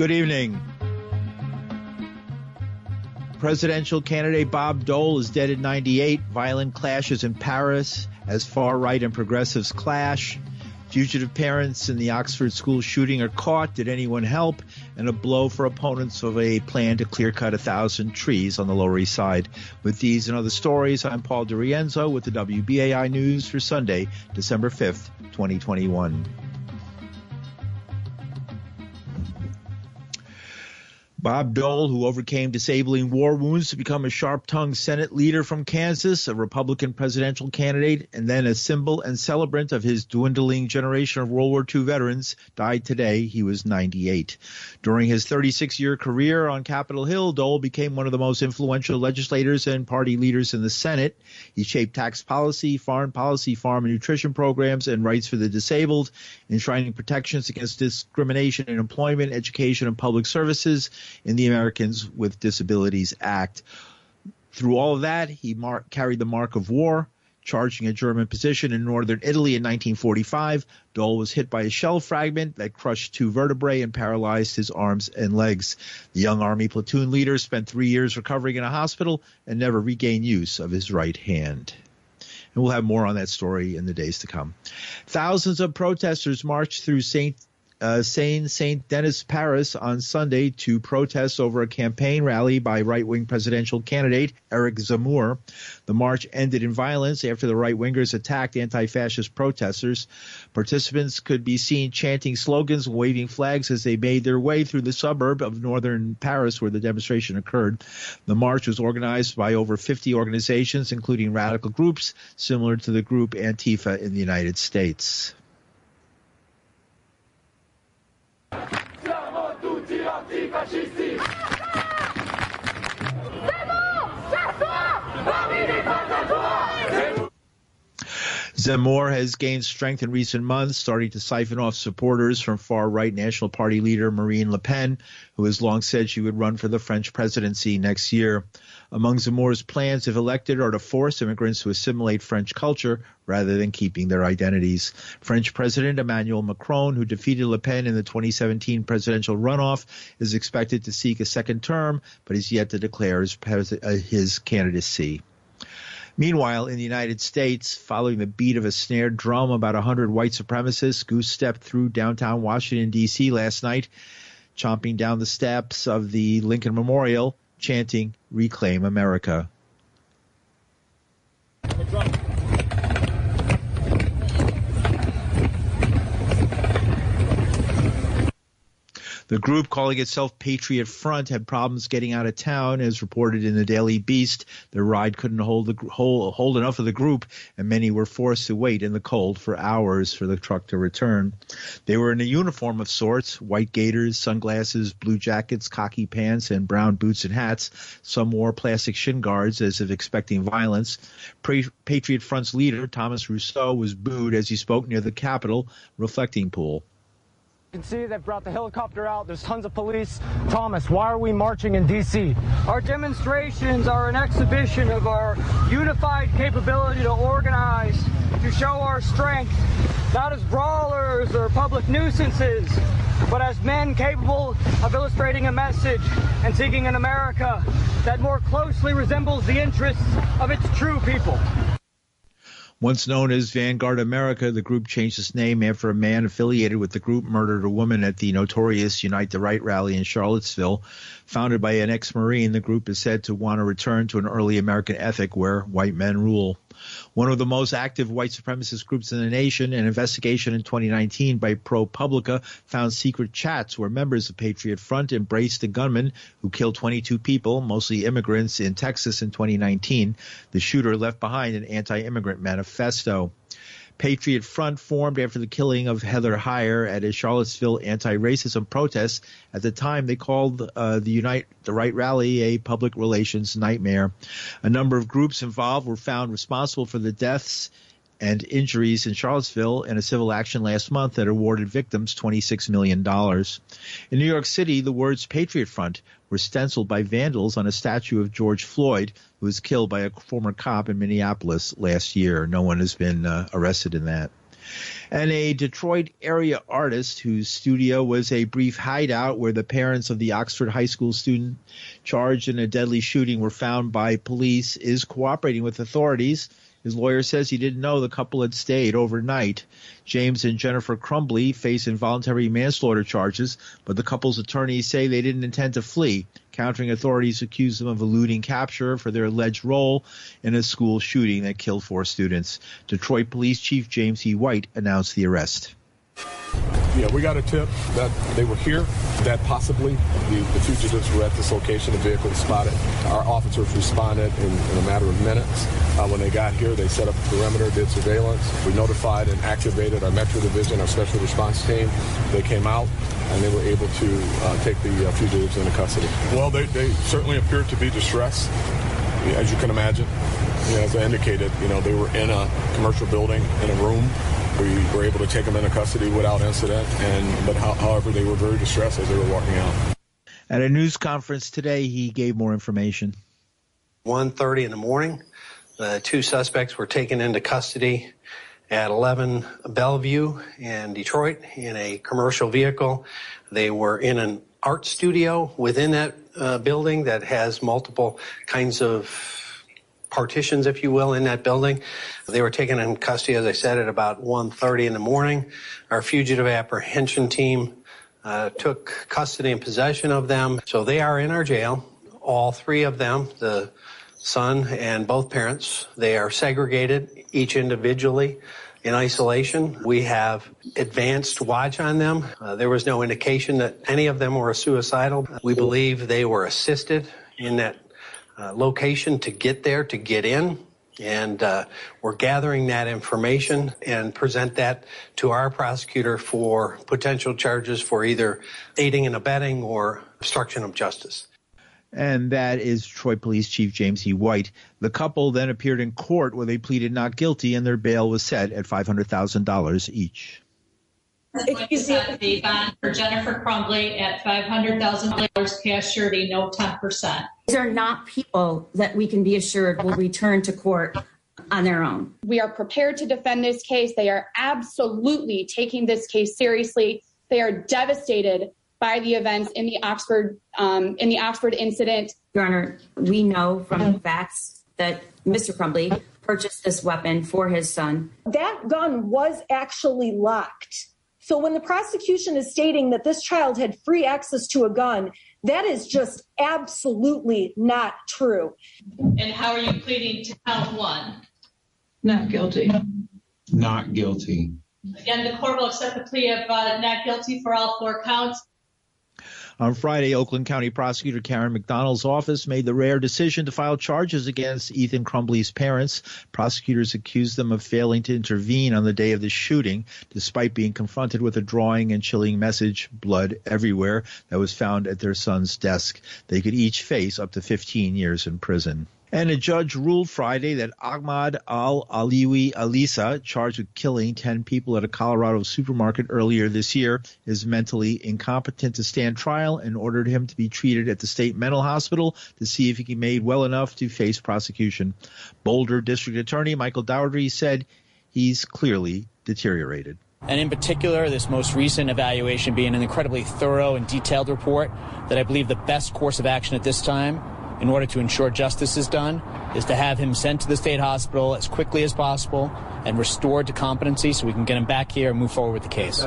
Good evening. Presidential candidate Bob Dole is dead at 98. Violent clashes in Paris as far right and progressives clash. Fugitive parents in the Oxford school shooting are caught. Did anyone help? And a blow for opponents of a plan to clear cut a thousand trees on the Lower East Side. With these and other stories, I'm Paul DiRienzo with the WBAI News for Sunday, December 5th, 2021. Bob Dole, who overcame disabling war wounds to become a sharp tongued Senate leader from Kansas, a Republican presidential candidate, and then a symbol and celebrant of his dwindling generation of World War II veterans, died today. He was 98. During his 36 year career on Capitol Hill, Dole became one of the most influential legislators and party leaders in the Senate. He shaped tax policy, foreign policy, farm and nutrition programs, and rights for the disabled, enshrining protections against discrimination in employment, education, and public services in the Americans with Disabilities Act. Through all of that, he mar- carried the mark of war, charging a German position in northern Italy in 1945. Dole was hit by a shell fragment that crushed two vertebrae and paralyzed his arms and legs. The young Army platoon leader spent three years recovering in a hospital and never regained use of his right hand. And we'll have more on that story in the days to come. Thousands of protesters marched through St uh, Saint Denis, Paris on Sunday to protest over a campaign rally by right wing presidential candidate Eric Zemmour. The march ended in violence after the right wingers attacked anti fascist protesters. Participants could be seen chanting slogans, waving flags as they made their way through the suburb of northern Paris where the demonstration occurred. The march was organized by over 50 organizations, including radical groups similar to the group Antifa in the United States. Siamo tutti antifascisti! Zemmour has gained strength in recent months, starting to siphon off supporters from far right National Party leader Marine Le Pen, who has long said she would run for the French presidency next year. Among Zemmour's plans, if elected, are to force immigrants to assimilate French culture rather than keeping their identities. French President Emmanuel Macron, who defeated Le Pen in the 2017 presidential runoff, is expected to seek a second term, but is yet to declare his, his candidacy. Meanwhile, in the United States, following the beat of a snare drum, about 100 white supremacists goose stepped through downtown Washington, D.C. last night, chomping down the steps of the Lincoln Memorial, chanting, Reclaim America. The group calling itself Patriot Front had problems getting out of town, as reported in the Daily Beast. Their ride couldn't hold, the, hold, hold enough of the group, and many were forced to wait in the cold for hours for the truck to return. They were in a uniform of sorts white gaiters, sunglasses, blue jackets, khaki pants, and brown boots and hats. Some wore plastic shin guards as if expecting violence. Patriot Front's leader, Thomas Rousseau, was booed as he spoke near the Capitol reflecting pool. You can see they've brought the helicopter out. There's tons of police. Thomas, why are we marching in D.C.? Our demonstrations are an exhibition of our unified capability to organize, to show our strength, not as brawlers or public nuisances, but as men capable of illustrating a message and seeking an America that more closely resembles the interests of its true people. Once known as Vanguard America, the group changed its name after a man affiliated with the group murdered a woman at the notorious Unite the Right rally in Charlottesville. Founded by an ex-Marine, the group is said to want to return to an early American ethic where white men rule. One of the most active white supremacist groups in the nation, an investigation in 2019 by ProPublica found secret chats where members of Patriot Front embraced a gunman who killed 22 people, mostly immigrants, in Texas in 2019. The shooter left behind an anti-immigrant manifesto. Patriot Front formed after the killing of Heather Heyer at a Charlottesville anti-racism protest. At the time, they called uh, the Unite the Right rally a public relations nightmare. A number of groups involved were found responsible for the deaths and injuries in Charlottesville in a civil action last month that awarded victims $26 million. In New York City, the words Patriot Front were stenciled by vandals on a statue of George Floyd, who was killed by a former cop in Minneapolis last year. No one has been uh, arrested in that. and a Detroit area artist whose studio was a brief hideout where the parents of the Oxford High School student charged in a deadly shooting were found by police is cooperating with authorities. His lawyer says he didn't know the couple had stayed overnight. James and Jennifer Crumbley face involuntary manslaughter charges, but the couple's attorneys say they didn't intend to flee. Countering authorities accuse them of eluding capture for their alleged role in a school shooting that killed four students. Detroit Police Chief James E. White announced the arrest. Yeah, we got a tip that they were here, that possibly the, the fugitives were at this location, the vehicle was spotted. Our officers responded in, in a matter of minutes. Uh, when they got here, they set up a perimeter, did surveillance. We notified and activated our Metro Division, our special response team. They came out and they were able to uh, take the uh, fugitives into custody. Well, they, they certainly appeared to be distressed, as you can imagine. You know, as I indicated, you know, they were in a commercial building, in a room. We were able to take them into custody without incident, and but how, however, they were very distressed as they were walking out. At a news conference today, he gave more information. 1.30 in the morning, the two suspects were taken into custody at 11 Bellevue in Detroit in a commercial vehicle. They were in an art studio within that uh, building that has multiple kinds of partitions, if you will, in that building. They were taken in custody, as I said, at about 1.30 in the morning. Our fugitive apprehension team uh, took custody and possession of them. So they are in our jail, all three of them, the son and both parents. They are segregated, each individually in isolation. We have advanced watch on them. Uh, there was no indication that any of them were suicidal. We believe they were assisted in that uh, location to get there, to get in. And uh, we're gathering that information and present that to our prosecutor for potential charges for either aiding and abetting or obstruction of justice. And that is Troy Police Chief James E. White. The couple then appeared in court where they pleaded not guilty and their bail was set at $500,000 each. Excuse me. The bond for Jennifer Crumbley at $500,000 cash surety, no 10%. These are not people that we can be assured will return to court on their own. We are prepared to defend this case. They are absolutely taking this case seriously. They are devastated by the events in the Oxford um, in the Oxford incident. Your Honor, we know from the facts that Mr. Crumbley purchased this weapon for his son. That gun was actually locked. So when the prosecution is stating that this child had free access to a gun, that is just absolutely not true. And how are you pleading to count one? Not guilty. Not guilty. Again, the court will accept the plea of uh, not guilty for all four counts. On Friday, Oakland County Prosecutor Karen McDonald's office made the rare decision to file charges against Ethan Crumbley's parents. Prosecutors accused them of failing to intervene on the day of the shooting, despite being confronted with a drawing and chilling message, blood everywhere, that was found at their son's desk. They could each face up to 15 years in prison. And a judge ruled Friday that Ahmad Al Aliwi Alissa, charged with killing 10 people at a Colorado supermarket earlier this year, is mentally incompetent to stand trial and ordered him to be treated at the state mental hospital to see if he can be made well enough to face prosecution. Boulder District Attorney Michael Dougherty said he's clearly deteriorated. And in particular, this most recent evaluation being an incredibly thorough and detailed report that I believe the best course of action at this time in order to ensure justice is done is to have him sent to the state hospital as quickly as possible and restored to competency so we can get him back here and move forward with the case.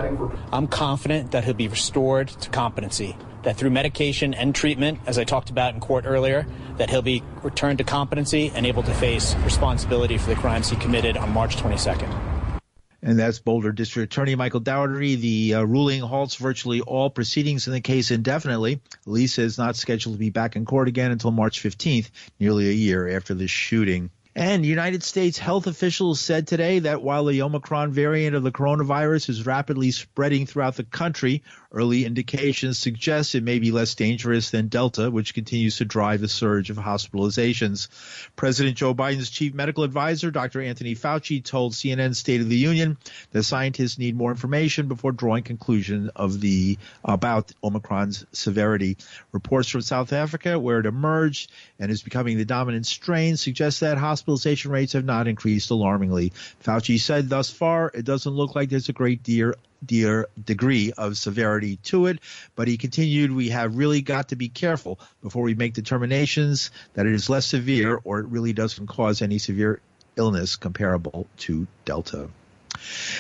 I'm confident that he'll be restored to competency, that through medication and treatment, as I talked about in court earlier, that he'll be returned to competency and able to face responsibility for the crimes he committed on March 22nd and that's Boulder District Attorney Michael Dougherty. The uh, ruling halts virtually all proceedings in the case indefinitely. Lisa is not scheduled to be back in court again until March 15th, nearly a year after the shooting. And United States health officials said today that while the Omicron variant of the coronavirus is rapidly spreading throughout the country, early indications suggest it may be less dangerous than Delta, which continues to drive a surge of hospitalizations. President Joe Biden's chief medical advisor, Dr. Anthony Fauci, told CNN's State of the Union that scientists need more information before drawing conclusion of the about Omicron's severity. Reports from South Africa, where it emerged and is becoming the dominant strain, suggest that hospitalization rates have not increased alarmingly. Fauci said thus far it doesn't look like there's a great deal dear degree of severity to it. But he continued, we have really got to be careful before we make determinations that it is less severe or it really doesn't cause any severe illness comparable to Delta.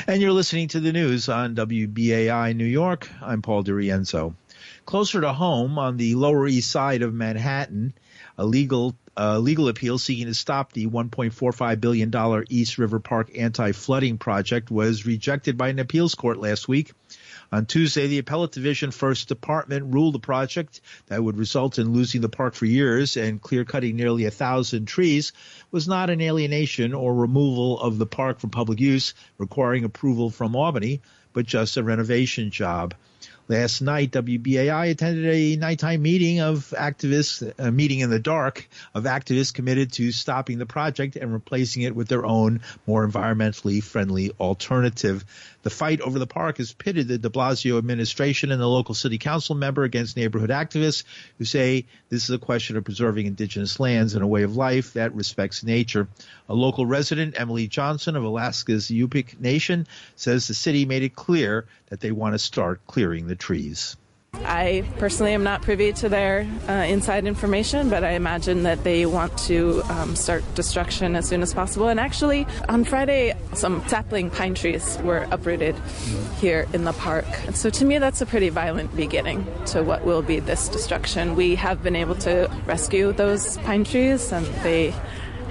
And you're listening to the news on WBAI New York. I'm Paul DiRienzo. Closer to home on the Lower East Side of Manhattan, a legal legal appeal seeking to stop the $1.45 billion East River Park anti-flooding project was rejected by an appeals court last week. On Tuesday, the Appellate Division First Department ruled the project that would result in losing the park for years and clear cutting nearly a thousand trees was not an alienation or removal of the park from public use requiring approval from Albany, but just a renovation job. Last night, WBAI attended a nighttime meeting of activists, a meeting in the dark of activists committed to stopping the project and replacing it with their own more environmentally friendly alternative. The fight over the park has pitted the de Blasio administration and the local city council member against neighborhood activists who say this is a question of preserving indigenous lands and a way of life that respects nature. A local resident, Emily Johnson of Alaska's Yupik Nation, says the city made it clear that they want to start clearing the trees. I personally am not privy to their uh, inside information, but I imagine that they want to um, start destruction as soon as possible. And actually, on Friday, some sapling pine trees were uprooted here in the park. So to me, that's a pretty violent beginning to what will be this destruction. We have been able to rescue those pine trees, and they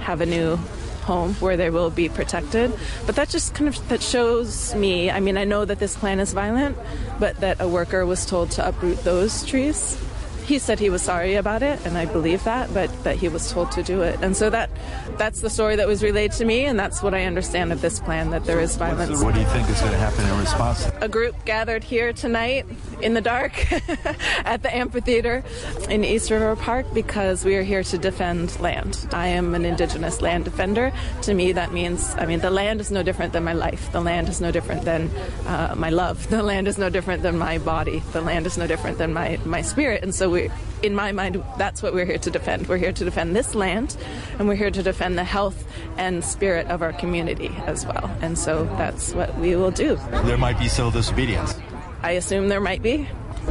have a new home where they will be protected. But that just kind of that shows me. I mean, I know that this plan is violent, but that a worker was told to uproot those trees. He said he was sorry about it, and I believe that, but that he was told to do it. And so that that's the story that was relayed to me, and that's what I understand of this plan that there is violence. What do you think is going to happen in response? A group gathered here tonight in the dark at the amphitheater in East River Park because we are here to defend land. I am an indigenous land defender. To me, that means, I mean, the land is no different than my life. The land is no different than uh, my love. The land is no different than my body. The land is no different than my, my spirit. And so we, in my mind, that's what we're here to defend. We're here to defend this land, and we're here to defend the health and spirit of our community as well. And so that's what we will do. There might be civil disobedience. I assume there might be.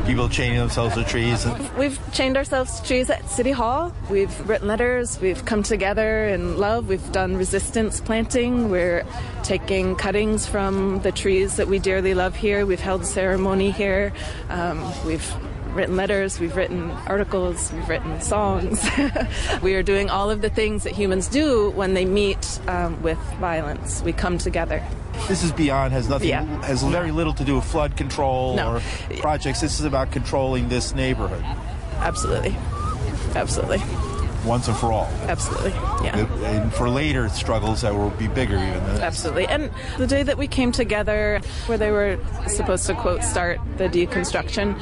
People chaining themselves to trees. We've chained ourselves to trees at City Hall. We've written letters. We've come together in love. We've done resistance planting. We're taking cuttings from the trees that we dearly love here. We've held ceremony here. Um, we've written letters, we've written articles, we've written songs. we are doing all of the things that humans do when they meet um, with violence. We come together. This is beyond has nothing Yeah. has very little to do with flood control No. or projects. This is about controlling this neighborhood Absolutely. Absolutely. Once and for all. Absolutely. Yeah. And for later struggles that will be bigger even. than. Absolutely. And the day that we came together, where they were supposed to, quote, start the deconstruction,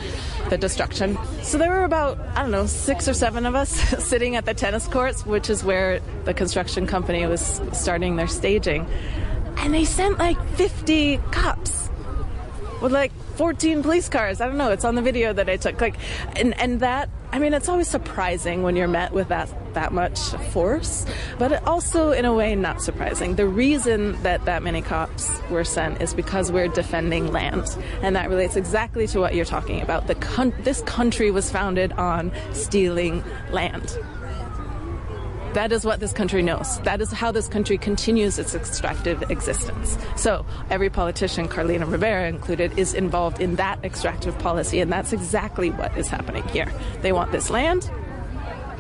the destruction. So there were about, I don't know, six or seven of us sitting at the tennis courts, which is where the construction company was starting their staging. And they sent like 50 cops with like 14 police cars. I don't know. It's on the video that I took. Like, and and that. I mean, it's always surprising when you're met with that that much force, but also, in a way, not surprising. The reason that that many cops were sent is because we're defending land, and that relates exactly to what you're talking about. The con- this country was founded on stealing land. That is what this country knows. That is how this country continues its extractive existence. So every politician, Carlina Rivera included, is involved in that extractive policy, and that's exactly what is happening here. They want this land.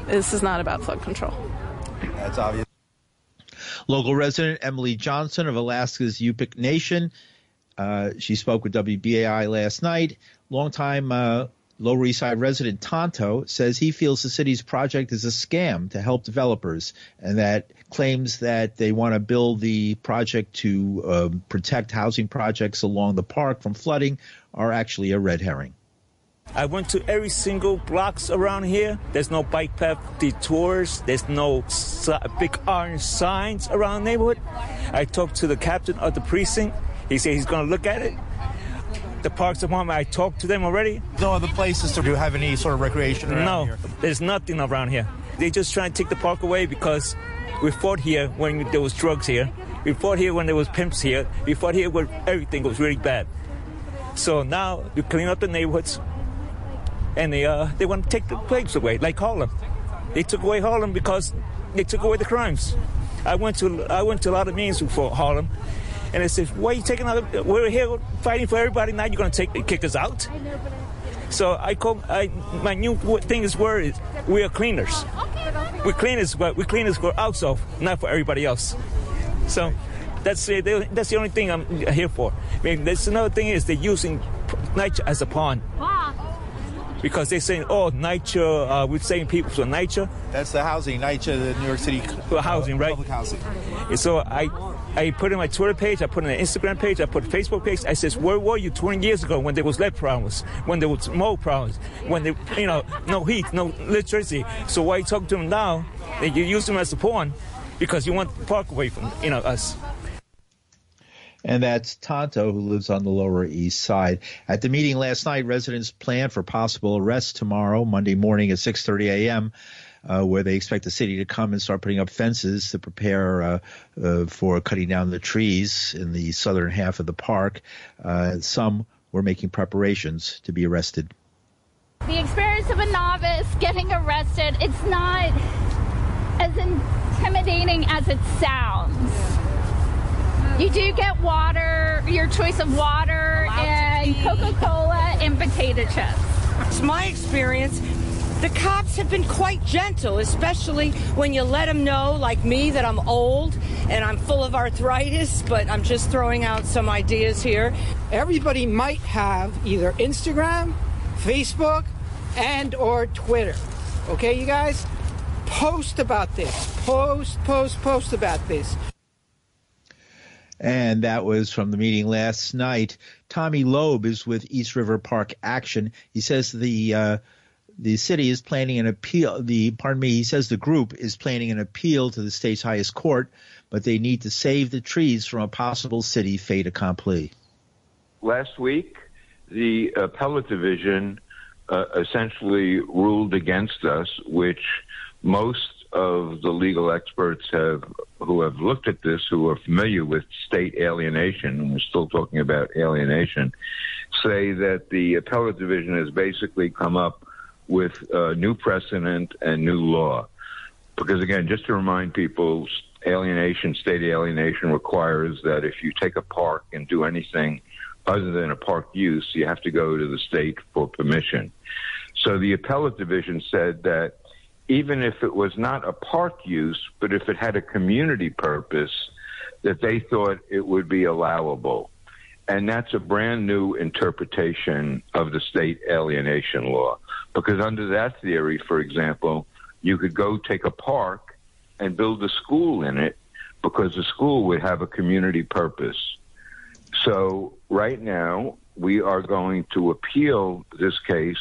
This is not about flood control. That's obvious. Local resident Emily Johnson of Alaska's Yupik Nation. Uh, she spoke with WBAI last night. Longtime uh, Lower East Side resident Tonto says he feels the city's project is a scam to help developers and that claims that they want to build the project to um, protect housing projects along the park from flooding are actually a red herring. I went to every single blocks around here. There's no bike path detours. There's no big orange signs around the neighborhood. I talked to the captain of the precinct. He said he's going to look at it. The Parks Department, I talked to them already. No other places to do have any sort of recreation no, here. there's nothing around here. They just trying to take the park away because We fought here when there was drugs here. We fought here when there was pimps here. We fought here when everything was really bad. So now we clean up the neighborhoods, and they uh, they want to take the place away, like Harlem. They took away Harlem because they took away the crimes. I went to I went to a lot of meetings for Harlem, and they said, "Why are you taking out? We're here fighting for everybody. Now you're going to take kick us out." So I call I my new thing is word is we are cleaners. We cleaners, but we cleaners for ourselves, not for everybody else. So that's uh, that's the only thing I'm here for. I mean, there's another thing is they're using NYCHA as a pawn because they're saying, oh, NYCHA, uh, we're saying people for NYCHA. That's the housing, NYCHA, the New York City uh, housing, right? Public housing. And so I, I put in my Twitter page, I put in an Instagram page, I put Facebook page. I says, where were you 20 years ago when there was lead problems, when there was mold problems, when there, you know, no heat, no electricity. So why you talk to them now? That you use them as a pawn because you want the park away from you know us. And that's Tonto, who lives on the Lower East Side. At the meeting last night, residents plan for possible arrests tomorrow, Monday morning at 6:30 a.m., uh, where they expect the city to come and start putting up fences to prepare uh, uh, for cutting down the trees in the southern half of the park. Uh, some were making preparations to be arrested. The experience of a novice getting arrested, it's not as intimidating as it sounds. You do get water, your choice of water, and Coca Cola and potato chips. It's my experience. The cops have been quite gentle, especially when you let them know, like me, that I'm old and I'm full of arthritis, but I'm just throwing out some ideas here. Everybody might have either Instagram, Facebook, and or Twitter. Okay, you guys? Post about this. Post, post, post about this. And that was from the meeting last night. Tommy Loeb is with East River Park Action. He says the uh, the city is planning an appeal. The pardon me. He says the group is planning an appeal to the state's highest court, but they need to save the trees from a possible city fait accompli. Last week, the appellate division uh, essentially ruled against us, which most of the legal experts have who have looked at this, who are familiar with state alienation, and we're still talking about alienation, say that the appellate division has basically come up with uh, new precedent and new law. Because again, just to remind people, alienation, state alienation requires that if you take a park and do anything other than a park use, you have to go to the state for permission. So the appellate division said that even if it was not a park use, but if it had a community purpose, that they thought it would be allowable. And that's a brand new interpretation of the state alienation law. Because under that theory, for example, you could go take a park and build a school in it because the school would have a community purpose. So right now, we are going to appeal this case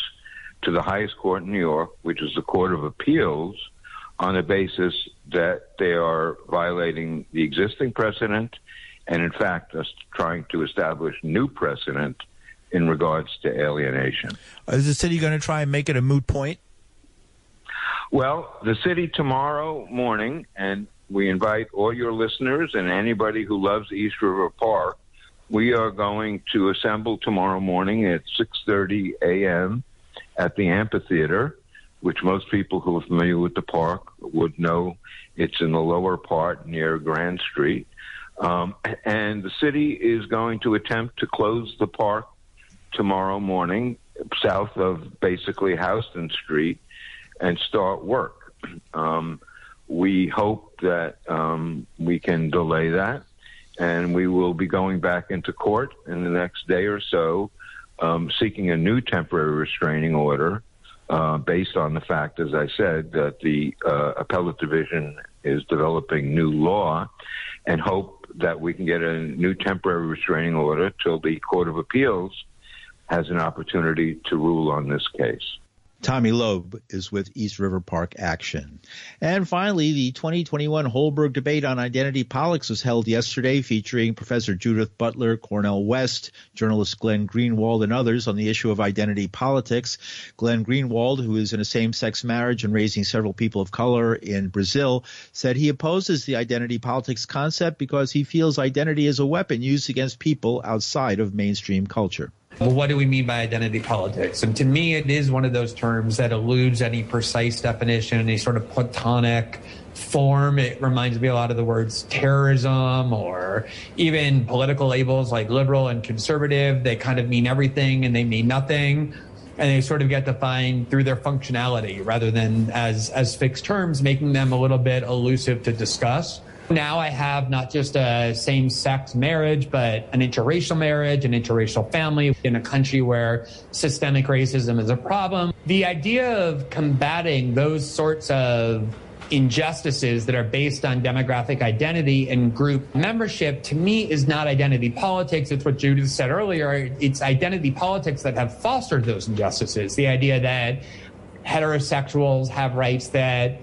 to the highest court in New York, which is the Court of Appeals, on the basis that they are violating the existing precedent and, in fact, us trying to establish new precedent in regards to alienation. Is the city going to try and make it a moot point? Well, the city tomorrow morning, and we invite all your listeners and anybody who loves East River Park, we are going to assemble tomorrow morning at 6:30 a.m at the amphitheater, which most people who are familiar with the park would know it's in the lower part near Grand Street. Um, and the city is going to attempt to close the park tomorrow morning south of basically Houston Street and start work. Um, we hope that um, we can delay that, and we will be going back into court in the next day or so um, seeking a new temporary restraining order uh, based on the fact, as I said, that the uh, appellate division is developing new law and hope that we can get a new temporary restraining order till the Court of Appeals has an opportunity to rule on this case. Tommy Loeb is with East River Park Action. And finally, the 2021 Holberg debate on identity politics was held yesterday, featuring Professor Judith Butler, Cornel West, journalist Glenn Greenwald, and others on the issue of identity politics. Glenn Greenwald, who is in a same-sex marriage and raising several people of color in Brazil, said he opposes the identity politics concept because he feels identity is a weapon used against people outside of mainstream culture. Well, what do we mean by identity politics? And to me, it is one of those terms that eludes any precise definition, any sort of platonic form. It reminds me a lot of the words terrorism or even political labels like liberal and conservative. They kind of mean everything and they mean nothing. And they sort of get defined through their functionality rather than as, as fixed terms, making them a little bit elusive to discuss. Now I have not just a same sex marriage, but an interracial marriage, an interracial family in a country where systemic racism is a problem. The idea of combating those sorts of injustices that are based on demographic identity and group membership to me is not identity politics. It's what Judith said earlier. It's identity politics that have fostered those injustices. The idea that heterosexuals have rights that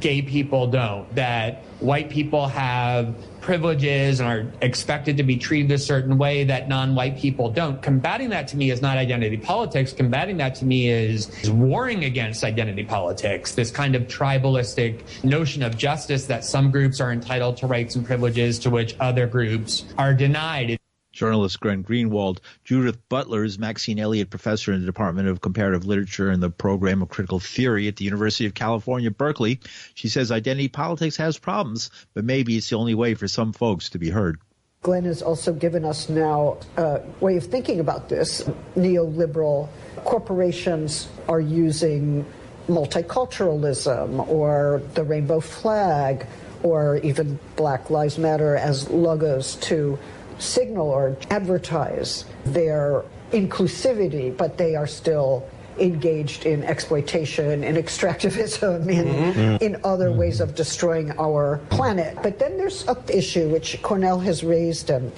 gay people don't, that white people have privileges and are expected to be treated a certain way that non-white people don't. Combating that to me is not identity politics. Combating that to me is, is warring against identity politics, this kind of tribalistic notion of justice that some groups are entitled to rights and privileges to which other groups are denied journalist Glenn Greenwald. Judith Butler is Maxine Elliott Professor in the Department of Comparative Literature and the Program of Critical Theory at the University of California, Berkeley. She says identity politics has problems, but maybe it's the only way for some folks to be heard. Glenn has also given us now a way of thinking about this. Neoliberal corporations are using multiculturalism or the rainbow flag or even Black Lives Matter as logos to signal or advertise their inclusivity, but they are still engaged in exploitation and extractivism in, mm-hmm. in other mm-hmm. ways of destroying our planet. But then there's an issue which Cornell has raised and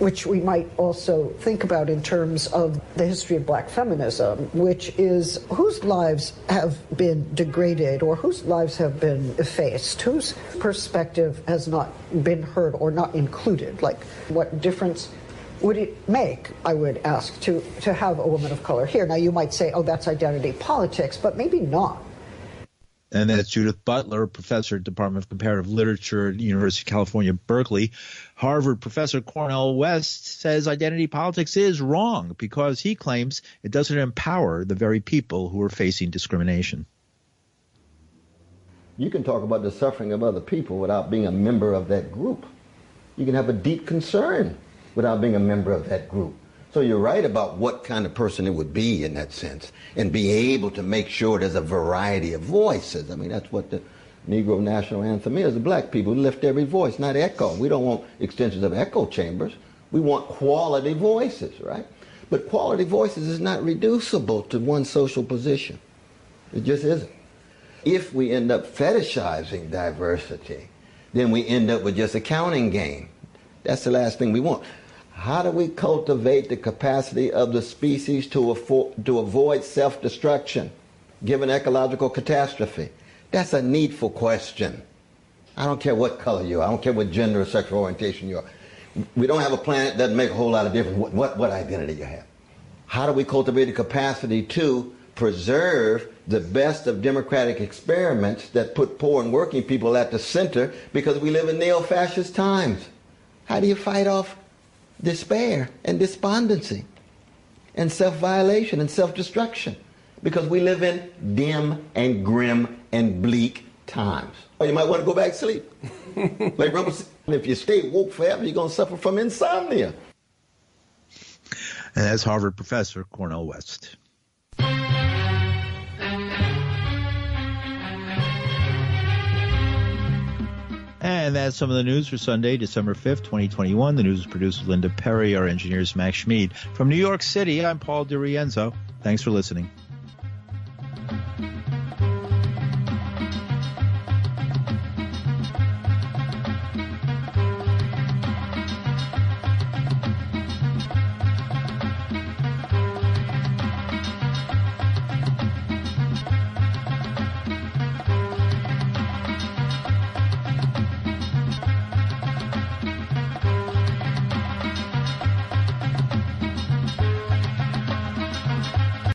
which we might also think about in terms of the history of black feminism, which is whose lives have been degraded or whose lives have been effaced, whose perspective has not been heard or not included. Like, what difference would it make, I would ask, to, to have a woman of color here? Now, you might say, oh, that's identity politics, but maybe not. And that's Judith Butler, professor Department of Comparative Literature at University of California, Berkeley. Harvard professor Cornel West says identity politics is wrong because he claims it doesn't empower the very people who are facing discrimination. You can talk about the suffering of other people without being a member of that group. You can have a deep concern without being a member of that group. So you're right about what kind of person it would be in that sense, and be able to make sure there's a variety of voices. I mean, that's what the Negro national anthem is. The black people lift every voice, not echo. We don't want extensions of echo chambers. We want quality voices, right? But quality voices is not reducible to one social position. It just isn't. If we end up fetishizing diversity, then we end up with just a counting game. That's the last thing we want. How do we cultivate the capacity of the species to, afford, to avoid self destruction given ecological catastrophe? That's a needful question. I don't care what color you are, I don't care what gender or sexual orientation you are. We don't have a planet that make a whole lot of difference what, what, what identity you have. How do we cultivate the capacity to preserve the best of democratic experiments that put poor and working people at the center because we live in neo fascist times? How do you fight off despair and despondency and self violation and self destruction because we live in dim and grim and bleak times. Or you might want to go back to sleep. like remember, if you stay woke forever, you're going to suffer from insomnia. And that's Harvard professor Cornel West. And that's some of the news for Sunday, December 5th, 2021. The news was produced with Linda Perry. Our engineer is Max Schmid. From New York City, I'm Paul DiRienzo. Thanks for listening.